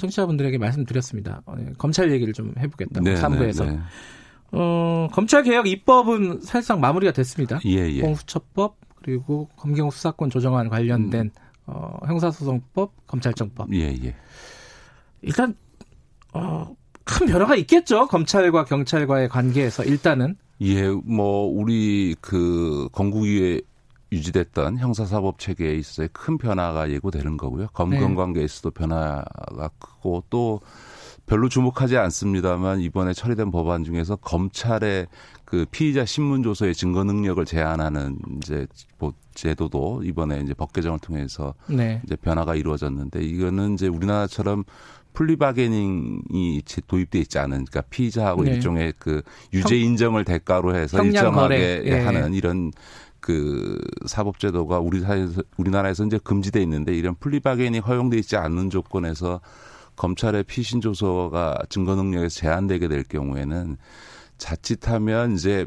청취자분들에게 말씀드렸습니다. 어, 네, 검찰 얘기를 좀 해보겠다고 네, 3부에서. 네, 네. 어, 검찰 개혁 입법은 사실상 마무리가 됐습니다. 예, 예. 공수처법 그리고 검경 수사권 조정안 관련된 음. 어, 형사소송법, 검찰청법. 예, 예. 일단 어, 큰 변화가 있겠죠. 검찰과 경찰과의 관계에서 일단은. 예, 뭐 우리 그 건국위에 유지됐던 형사사법 체계에 있어서 큰 변화가 예고되는 거고요. 검경 네. 관계에서도 변화가 크고 또 별로 주목하지 않습니다만 이번에 처리된 법안 중에서 검찰의 그 피의자 신문 조서의 증거 능력을 제한하는 이제 뭐 제도도 이번에 이제 법 개정을 통해서 네. 이제 변화가 이루어졌는데 이거는 이제 우리나라처럼 플리바게닝이 도입돼 있지 않은 그러니까 피의자하고 네. 일종의 그 유죄 인정을 대가로 해서 일정하게 예. 하는 이런 그 사법제도가 우리 사회에서 우리나라에서 이제 금지돼 있는데 이런 플리바게닝이 허용돼 있지 않는 조건에서 검찰의 피신 조서가 증거 능력에서 제한되게 될 경우에는 자칫하면 이제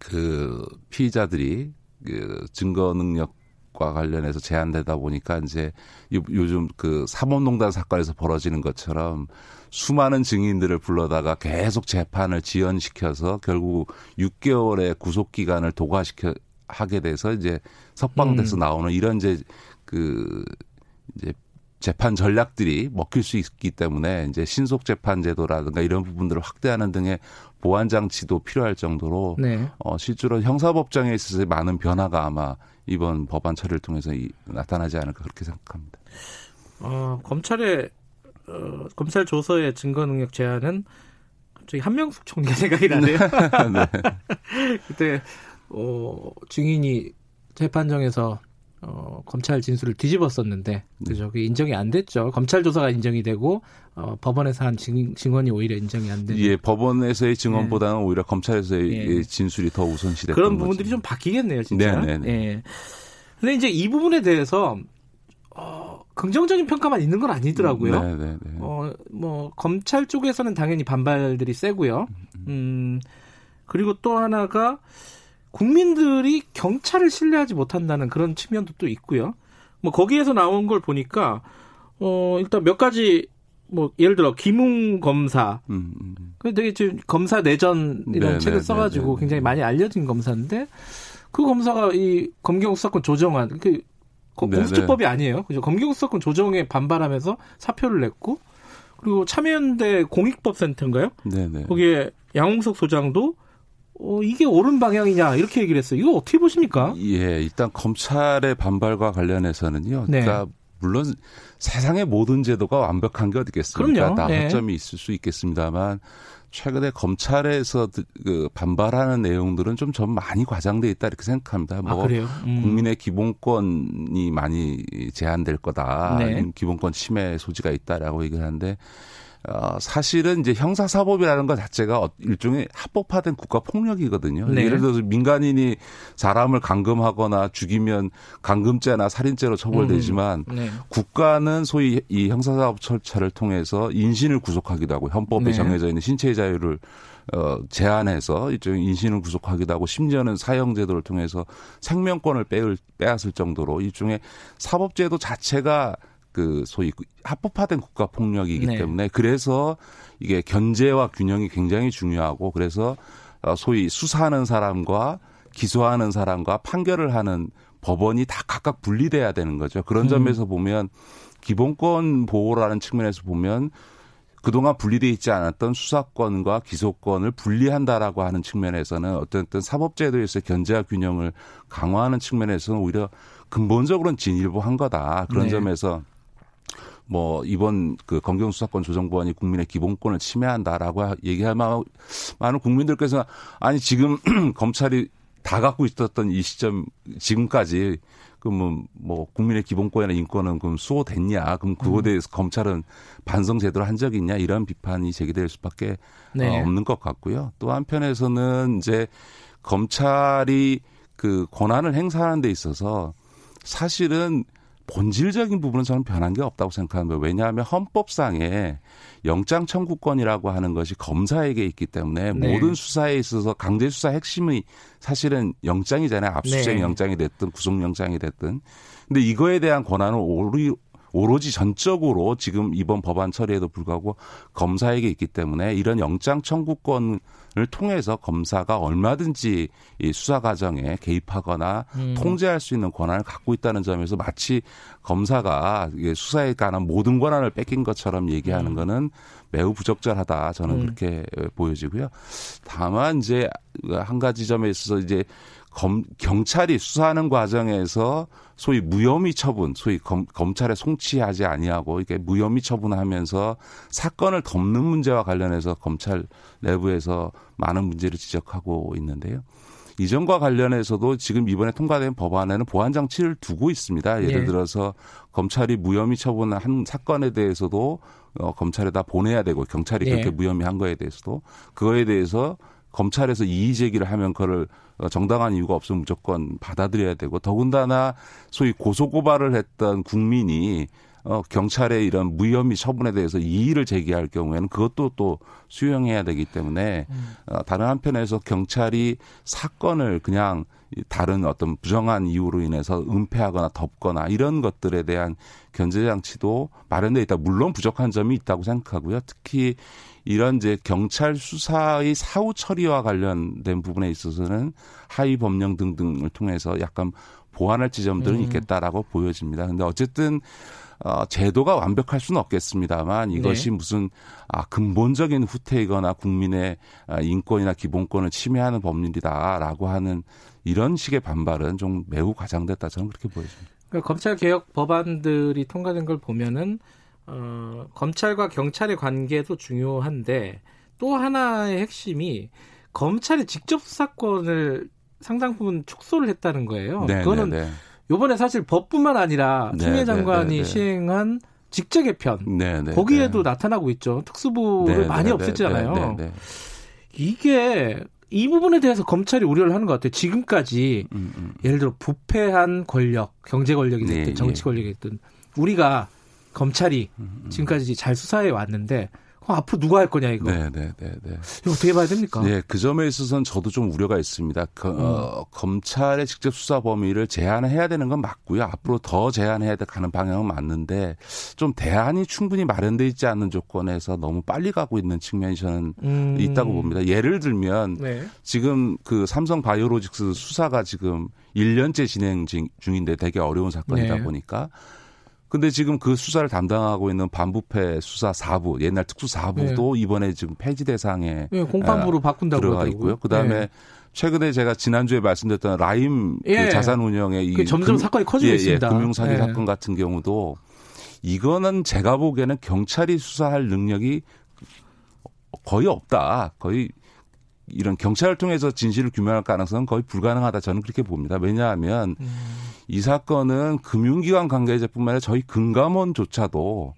그 피의자들이 그 증거 능력 과 관련해서 제한되다 보니까 이제 요즘 그 사법농단 사건에서 벌어지는 것처럼 수많은 증인들을 불러다가 계속 재판을 지연시켜서 결국 6개월의 구속 기간을 도과시켜 하게 돼서 이제 석방돼서 음. 나오는 이런 이제 그 이제 재판 전략들이 먹힐 수 있기 때문에 이제 신속 재판 제도라든가 이런 부분들을 확대하는 등의 보완 장치도 필요할 정도로 네. 어 실제로 형사법정에 있어서 많은 변화가 아마 이번 법안 처리를 통해서 이, 나타나지 않을까 그렇게 생각합니다. 어, 검찰의 어, 검찰 조서의 증거 능력 제한은 갑자기 한명숙 총리가 생각이 나네요. 네. 그때 어, 증인이 재판정에서 어, 검찰 진술을 뒤집었었는데 네. 그죠? 그게 인정이 안 됐죠. 검찰 조사가 인정이 되고 어, 법원에서 한 증, 증언이 오히려 인정이 안 되는. 예, 법원에서의 증언보다는 네. 오히려 검찰에서의 네. 진술이 더 우선시됐던 그런 부분들이. 좀 바뀌겠네요, 진짜. 네, 네, 네. 예. 근데 이제 이 부분에 대해서 어, 긍정적인 평가만 있는 건 아니더라고요. 네, 네, 네. 어, 뭐 검찰 쪽에서는 당연히 반발들이 세고요. 음, 그리고 또 하나가 국민들이 경찰을 신뢰하지 못한다는 그런 측면도 또 있고요. 뭐 거기에서 나온 걸 보니까 어 일단 몇 가지 뭐 예를 들어 김웅 검사 음, 음. 그 되게 지금 검사 내전 이런 네, 책을 네, 써가지고 네, 네, 굉장히 많이 알려진 검사인데 그 검사가 이 검경 수사권 조정안 그 네, 공수처법이 네. 아니에요. 그죠? 검경 수사권 조정에 반발하면서 사표를 냈고 그리고 참여연대 공익법센터인가요? 네네. 거기에 양홍석 소장도 어, 이게 옳은 방향이냐 이렇게 얘기를 했어요. 이거 어떻게 보십니까? 예, 일단 검찰의 반발과 관련해서는요. 네. 그러니까 물론 세상의 모든 제도가 완벽한 게 어디겠습니까? 그럼요. 다 네. 있을 수 있겠습니다만 최근에 검찰에서 그 반발하는 내용들은 좀전 많이 과장돼 있다 이렇게 생각합니다. 뭐 아, 음. 국민의 기본권이 많이 제한될 거다. 네. 기본권 침해 소지가 있다라고 얘기를 하는데 어, 사실은 이제 형사사법이라는 것 자체가 어, 일종의 합법화된 국가 폭력이거든요. 네. 예를 들어서 민간인이 사람을 감금하거나 죽이면 감금죄나 살인죄로 처벌되지만 음. 네. 국가는 소위 이 형사사법 절차를 통해서 인신을 구속하기도 하고 헌법에 네. 정해져 있는 신체의 자유를 어, 제한해서 일종의 인신을 구속하기도 하고 심지어는 사형제도를 통해서 생명권을 빼을, 빼앗을 정도로 일종의 사법제도 자체가 그 소위 합법화된 국가 폭력이기 네. 때문에 그래서 이게 견제와 균형이 굉장히 중요하고 그래서 어, 소위 수사하는 사람과 기소하는 사람과 판결을 하는 법원이 다 각각 분리돼야 되는 거죠. 그런 음. 점에서 보면 기본권 보호라는 측면에서 보면 그동안 분리돼 있지 않았던 수사권과 기소권을 분리한다라고 하는 측면에서는 어떤 사법제도에서 견제와 균형을 강화하는 측면에서는 오히려 근본적으로는 진일보한 거다. 그런 네. 점에서 뭐 이번 그 검경 수사권 조정법안이 국민의 기본권을 침해한다라고 얘기할 만한 많은 국민들께서 아니 지금 검찰이 다 갖고 있었던 이 시점 지금까지 그러면 뭐 국민의 기본권이나 인권은 그럼 수호됐냐? 그럼 그거에 음. 대해서 음. 검찰은 반성 제대로 한 적이 있냐? 이런 비판이 제기될 수밖에 네. 어, 없는 것 같고요. 또 한편에서는 이제 검찰이 그 권한을 행사하는 데 있어서 사실은 본질적인 부분은 저는 변한 게 없다고 생각합니다. 왜냐하면 헌법상에 영장 청구권이라고 하는 것이 검사에게 있기 때문에 네. 모든 수사에 있어서 강제 수사 핵심이 사실은 영장이잖아요. 압수수색 네. 영장이 됐든 구속 영장이 됐든. 근데 이거에 대한 권한을 오리, 오로지 전적으로 지금 이번 법안 처리에도 불구하고 검사에게 있기 때문에 이런 영장 청구권을 통해서 검사가 얼마든지 이 수사 과정에 개입하거나 음. 통제할 수 있는 권한을 갖고 있다는 점에서 마치 검사가 수사에 관한 모든 권한을 뺏긴 것처럼 얘기하는 음. 거는 매우 부적절하다 저는 음. 그렇게 보여지고요. 다만 이제 한 가지 점에 있어서 이제 검, 경찰이 수사하는 과정에서 소위 무혐의 처분, 소위 검, 검찰에 송치하지 아니하고 이게 무혐의 처분하면서 사건을 덮는 문제와 관련해서 검찰 내부에서 많은 문제를 지적하고 있는데요. 이전과 관련해서도 지금 이번에 통과된 법안에는 보안 장치를 두고 있습니다. 예를 예. 들어서 검찰이 무혐의 처분한 사건에 대해서도 어, 검찰에다 보내야 되고 경찰이 예. 그렇게 무혐의한 거에 대해서도 그거에 대해서 검찰에서 이의 제기를 하면 그걸 어, 정당한 이유가 없으면 무조건 받아들여야 되고 더군다나 소위 고소 고발을 했던 국민이 어, 경찰의 이런 무혐의 처분에 대해서 이의를 제기할 경우에는 그것도 또 수용해야 되기 때문에 음. 어, 다른 한편에서 경찰이 사건을 그냥 다른 어떤 부정한 이유로 인해서 은폐하거나 덮거나 이런 것들에 대한 견제 장치도 마련돼 있다. 물론 부족한 점이 있다고 생각하고요. 특히 이런 이제 경찰 수사의 사후 처리와 관련된 부분에 있어서는 하위 법령 등등을 통해서 약간 보완할 지점들은 음. 있겠다라고 보여집니다. 근데 어쨌든 어, 제도가 완벽할 수는 없겠습니다만 이것이 네. 무슨 아, 근본적인 후퇴이거나 국민의 아, 인권이나 기본권을 침해하는 법률이다라고 하는 이런 식의 반발은 좀 매우 과장됐다 저는 그렇게 보여집니다. 그러니까 검찰 개혁 법안들이 통과된 걸 보면은 어, 검찰과 경찰의 관계도 중요한데 또 하나의 핵심이 검찰이 직접 수사권을 상당 부분 축소를 했다는 거예요. 네, 그거는 네, 네. 요번에 사실 법뿐만 아니라 네, 추미애 네, 장관이 네, 시행한 직제 개편 거기에도 나타나고 있죠. 특수부를 많이 없앴잖아요. 이게 이 부분에 대해서 검찰이 우려를 하는 것 같아요. 지금까지 음, 음. 예를 들어 부패한 권력, 경제 권력이 됐든 정치 권력이 됐든 우리가 검찰이 지금까지 잘 수사해 왔는데 어, 앞으로 누가 할 거냐 이거. 네, 네, 네, 네. 이거 어떻게 봐야 됩니까? 네, 그 점에 있어서는 저도 좀 우려가 있습니다. 그, 음. 어, 검찰의 직접 수사 범위를 제한해야 되는 건 맞고요. 앞으로 더 제한해야 가는 방향은 맞는데 좀 대안이 충분히 마련돼 있지 않는 조건에서 너무 빨리 가고 있는 측면이 저는 음. 있다고 봅니다. 예를 들면 네. 지금 그 삼성 바이오로직스 수사가 지금 1년째 진행 중인데 되게 어려운 사건이다 네. 보니까 근데 지금 그 수사를 담당하고 있는 반부패 수사 4부, 옛날 특수 4부도 네. 이번에 지금 폐지 대상에 네, 공판부로 아, 바꾼다고 들어가 하더라고요. 있고요. 그다음에 네. 최근에 제가 지난주에 말씀드렸던 라임 그 예. 그 자산 운영의 그 점점 금, 사건이 커지고 예, 예 있습니다. 예, 금융 사기 예. 사건 같은 경우도 이거는 제가 보기에는 경찰이 수사할 능력이 거의 없다. 거의 이런 경찰을 통해서 진실을 규명할 가능성은 거의 불가능하다 저는 그렇게 봅니다. 왜냐하면 음. 이 사건은 금융기관 관계자뿐만 아니라 저희 금감원조차도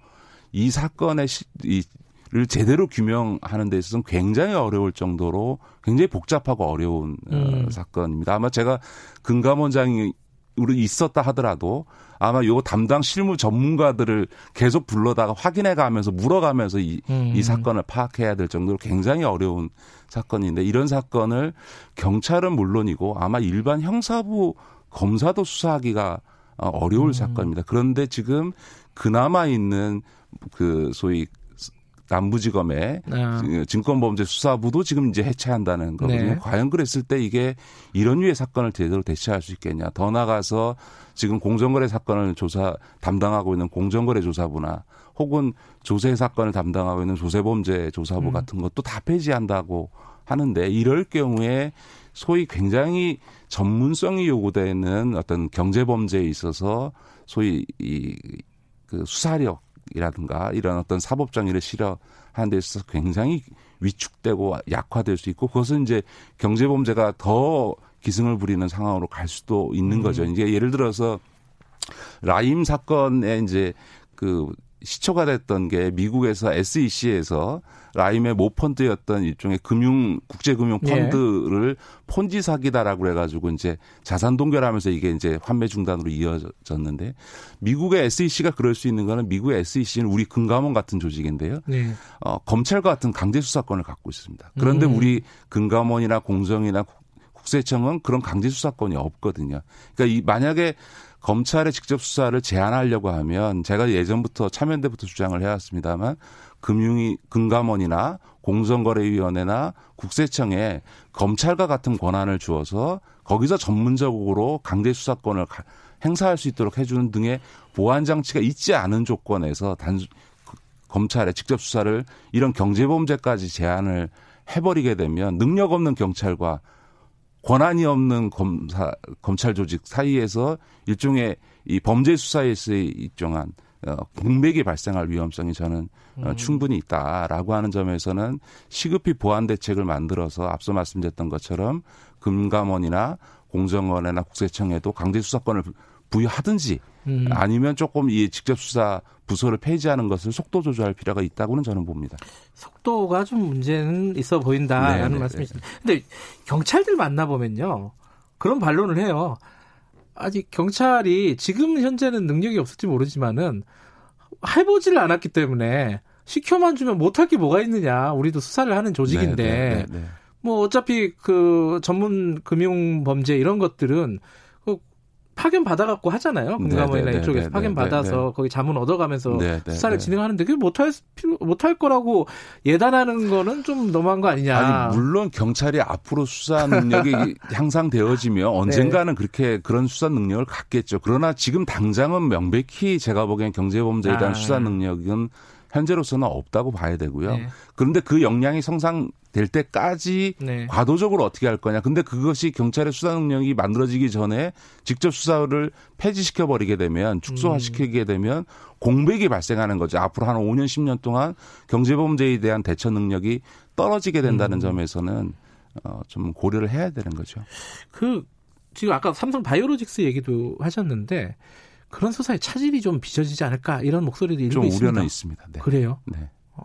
이 사건의 시, 이, 를 제대로 규명하는 데 있어서는 굉장히 어려울 정도로 굉장히 복잡하고 어려운 어, 음. 어, 사건입니다. 아마 제가 금감원장이 우리 있었다 하더라도 아마 요 담당 실무 전문가들을 계속 불러다가 확인해 가면서 물어가면서 이, 음. 이 사건을 파악해야 될 정도로 굉장히 어려운 사건인데 이런 사건을 경찰은 물론이고 아마 일반 형사부 검사도 수사하기가 어, 어려울 음. 사건입니다. 그런데 지금 그나마 있는 그 소위 남부지검의 네. 증권범죄 수사부도 지금 이제 해체한다는 거거든요. 네. 과연 그랬을 때 이게 이런 류의 사건을 제대로 대처할 수 있겠냐. 더 나가서 지금 공정거래 사건을 조사 담당하고 있는 공정거래 조사부나 혹은 조세 사건을 담당하고 있는 조세범죄 조사부 음. 같은 것도 다 폐지한다고 하는데 이럴 경우에 소위 굉장히 전문성이 요구되는 어떤 경제 범죄에 있어서 소위 이그 수사력이라든가 이런 어떤 사법 정의를 실현하는 데 있어서 굉장히 위축되고 약화될 수 있고 그것은 이제 경제 범죄가 더 기승을 부리는 상황으로 갈 수도 있는 음. 거죠. 이제 예를 들어서 라임 사건에 이제 그 시초가 됐던 게 미국에서 SEC에서 라임의 모펀드였던 일종의 금융 국제금융 예. 펀드를 예. 폰지 사기다라고 그래가지고 이제 자산 동결하면서 이게 이제 환매 중단으로 이어졌는데 미국의 SEC가 그럴 수 있는 거는 미국의 SEC는 우리 금감원 같은 조직인데요. 네. 어, 검찰과 같은 강제 수사권을 갖고 있습니다. 그런데 음. 우리 금감원이나 공정이나 국세청은 그런 강제 수사권이 없거든요. 그러니까 이 만약에 검찰의 직접 수사를 제한하려고 하면 제가 예전부터 참여연대부터 주장을 해왔습니다만 금융위 금감원이나 공정거래위원회나 국세청에 검찰과 같은 권한을 주어서 거기서 전문적으로 강제 수사권을 행사할 수 있도록 해주는 등의 보완 장치가 있지 않은 조건에서 단 검찰의 직접 수사를 이런 경제범죄까지 제한을 해버리게 되면 능력 없는 경찰과 권한이 없는 검사 검찰 조직 사이에서 일종의 이 범죄 수사에서의 일정한 어, 공백이 발생할 위험성이 저는 어, 음. 충분히 있다라고 하는 점에서는 시급히 보완 대책을 만들어서 앞서 말씀드렸던 것처럼 금감원이나 공정원이나 국세청에도 강제 수사권을 부여하든지 음. 아니면 조금 이 직접 수사 부서를 폐지하는 것을 속도 조절할 필요가 있다고는 저는 봅니다. 속도가 좀 문제는 있어 보인다라는 네, 네, 말씀이십니다. 네. 근데 경찰들 만나 보면요. 그런 반론을 해요. 아직 경찰이 지금 현재는 능력이 없을지 모르지만은 해보지를 않았기 때문에 시켜만 주면 못할 게 뭐가 있느냐. 우리도 수사를 하는 조직인데. 네, 네, 네, 뭐 어차피 그 전문 금융 범죄 이런 것들은 파견 받아갖고 하잖아요. 금감원이나 네, 네, 이쪽에서 네, 파견 받아서 거기 자문 얻어가면서 수사를 진행하는데 그게 못할 필요 못할 거라고 예단하는 거는 좀 너무한 거 아니냐. 아니 물론 경찰이 앞으로 수사 능력이 향상되어지면 언젠가는 그렇게 그런 수사 능력을 갖겠죠. 그러나 지금 당장은 명백히 제가 보기엔 경제범죄에 대한 아. 수사 능력은 현재로서는 없다고 봐야 되고요. 네. 그런데 그 역량이 성장될 때까지 네. 과도적으로 어떻게 할 거냐. 근데 그것이 경찰의 수사 능력이 만들어지기 전에 직접 수사를 폐지시켜 버리게 되면 축소화시키게 되면 공백이 발생하는 거죠. 앞으로 한 5년 10년 동안 경제범죄에 대한 대처 능력이 떨어지게 된다는 음. 점에서는 어, 좀 고려를 해야 되는 거죠. 그 지금 아까 삼성 바이오로직스 얘기도 하셨는데 그런 수사에 차질이 좀 빚어지지 않을까 이런 목소리도 일부 있습니다. 좀 우려는 있습니다. 네. 그래요? 네. 어.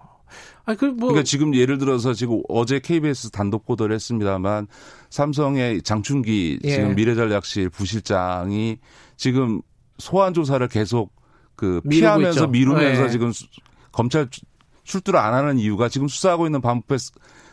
아니, 그 뭐. 그러니까 지금 예를 들어서 지금 어제 KBS 단독 보도를 했습니다만 삼성의 장충기 예. 지금 미래전략실 부실장이 지금 소환 조사를 계속 그 피하면서 미루면서 예. 지금 검찰 출두를 안 하는 이유가 지금 수사하고 있는 반부패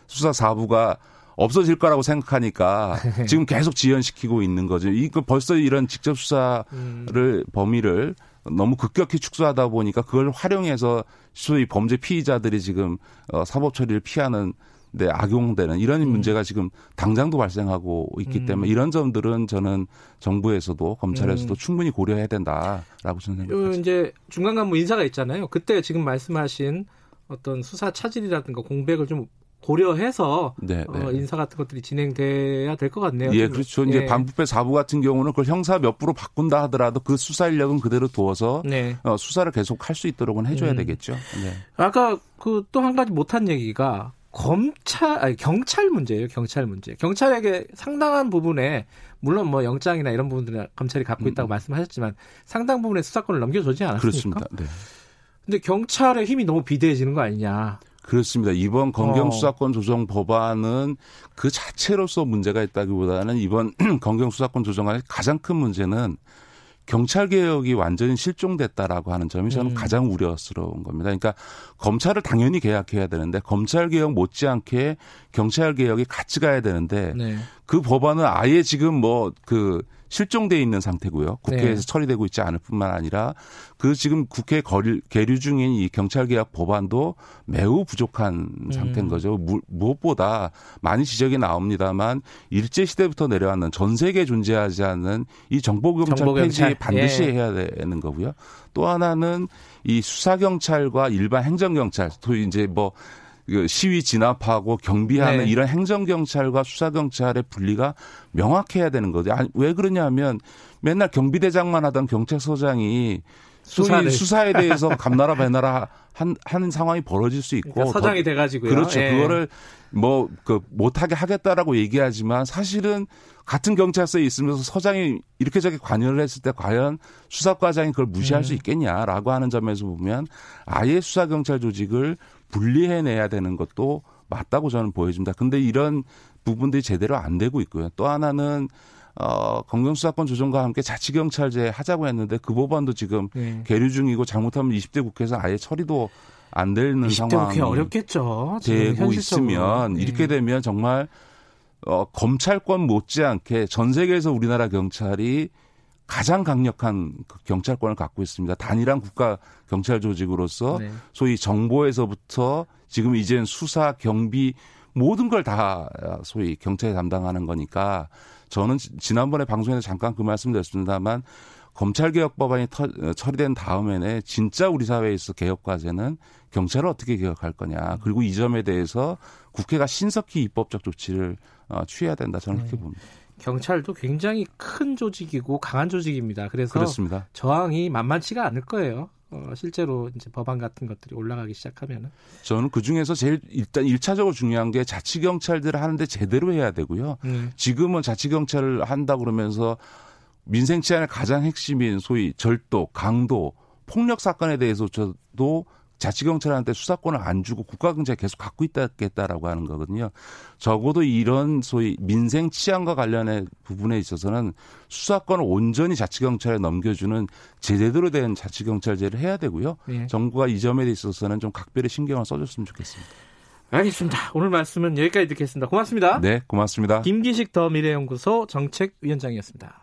수사 4부가 없어질 거라고 생각하니까 지금 계속 지연시키고 있는 거죠. 이거 벌써 이런 직접 수사를 음. 범위를 너무 급격히 축소하다 보니까 그걸 활용해서 소위 범죄 피의자들이 지금 어, 사법 처리를 피하는 데 악용되는 이런 음. 문제가 지금 당장도 발생하고 있기 음. 때문에 이런 점들은 저는 정부에서도 검찰에서도 음. 충분히 고려해야 된다라고 저는 생각합니다. 이제 중간 간부 인사가 있잖아요. 그때 지금 말씀하신 어떤 수사 차질이라든가 공백을 좀 고려해서 네, 네. 어, 인사 같은 것들이 진행돼야 될 것 같네요. 예, 그렇죠. 예. 이제 반부패 4부 같은 경우는 그걸 형사 몇 부로 바꾼다 하더라도 그 수사 인력은 그대로 두어서 네. 어, 수사를 계속 할 수 있도록은 해줘야 음. 되겠죠. 네. 아까 그 또 한 가지 못한 얘기가 검찰 아니 경찰 문제예요. 경찰 문제. 경찰에게 상당한 부분에 물론 뭐 영장이나 이런 부분들은 검찰이 갖고 있다고 음. 말씀하셨지만 상당 부분의 수사권을 넘겨주지 않았습니까? 그렇습니다. 네. 근데 경찰의 힘이 너무 비대해지는 거 아니냐. 그렇습니다. 이번 검경수사권 어. 조정 법안은 그 자체로서 문제가 있다기보다는 이번 검경수사권 조정안의 가장 큰 문제는 경찰 개혁이 완전히 실종됐다라고 하는 점이 저는 음. 가장 우려스러운 겁니다. 그러니까 검찰을 당연히 개혁해야 되는데 검찰 개혁 못지않게 경찰 개혁이 같이 가야 되는데 네. 그 법안은 아예 지금 뭐그 실종돼 있는 상태고요. 국회에서 네. 처리되고 있지 않을 뿐만 아니라 그 지금 국회 거리, 계류 중인 이 경찰 개혁 법안도 매우 부족한 음. 상태인 거죠. 무, 무엇보다 많이 지적이 나옵니다만 일제 시대부터 내려왔는 전 세계에 존재하지 않는 이 정보경찰, 정보 경찰. 폐지 반드시 예. 해야 되는 거고요. 또 하나는 이 수사 경찰과 일반 행정 경찰, 또 이제 뭐그 시위 진압하고 경비하는 네. 이런 행정 경찰과 수사 경찰의 분리가 명확해야 되는 거죠. 아니, 왜 그러냐면 맨날 경비대장만 하던 경찰서장이 수사를. 수사에 대해서 감나라 배나라 한, 하는 상황이 벌어질 수 있고 그러니까 서장이 돼가지고요. 그렇죠. 예. 그거를 뭐 그 못하게 하겠다라고 얘기하지만 사실은 같은 경찰서에 있으면서 서장이 이렇게 저렇게 관여를 했을 때 과연 수사과장이 그걸 무시할 음. 수 있겠냐라고 하는 점에서 보면 아예 수사경찰 조직을 분리해내야 되는 것도 맞다고 저는 보여집니다. 근데 이런 부분들이 제대로 안 되고 있고요. 또 하나는 어, 검경수사권 조정과 함께 자치경찰제 하자고 했는데 그 법안도 지금 네. 계류 중이고 잘못하면 20대 국회에서 아예 처리도 안 되는 20대 상황이 어렵겠죠. 되고 있으면 네. 이렇게 되면 정말 어, 검찰권 못지않게 전 세계에서 우리나라 경찰이 가장 강력한 그 경찰권을 갖고 있습니다. 단일한 국가 경찰 조직으로서 네. 소위 정보에서부터 지금 이젠 수사, 경비 모든 걸 다 소위 경찰이 담당하는 거니까 저는 지난번에 방송에서 잠깐 그 말씀드렸습니다만 검찰개혁 법안이 터, 어, 처리된 다음에는 진짜 우리 사회에서 개혁 과제는 경찰을 어떻게 개혁할 거냐. 그리고 이 점에 대해서 국회가 신속히 입법적 조치를 어, 취해야 된다. 저는 그렇게 네. 봅니다. 경찰도 굉장히 큰 조직이고 강한 조직입니다. 그래서 그렇습니다. 저항이 만만치가 않을 거예요. 어, 실제로 이제 법안 같은 것들이 올라가기 시작하면은 저는 그 중에서 제일 일단 일차적으로 중요한 게 자치 경찰들을 하는데 제대로 해야 되고요. 음. 지금은 자치 경찰을 한다 그러면서 민생 치안의 가장 핵심인 소위 절도, 강도, 폭력 사건에 대해서도 자치경찰한테 수사권을 안 주고 국가경찰이 계속 갖고 있다겠다라고 하는 거거든요. 적어도 이런 소위 민생 치안과 관련의 부분에 있어서는 수사권을 온전히 자치경찰에 넘겨주는 제대로 된 자치경찰제를 해야 되고요. 네. 정부가 이 점에 있어서는 좀 각별히 신경을 써줬으면 좋겠습니다. 알겠습니다. 오늘 말씀은 여기까지 듣겠습니다. 고맙습니다. 네, 고맙습니다. 김기식 더 미래연구소 정책위원장이었습니다.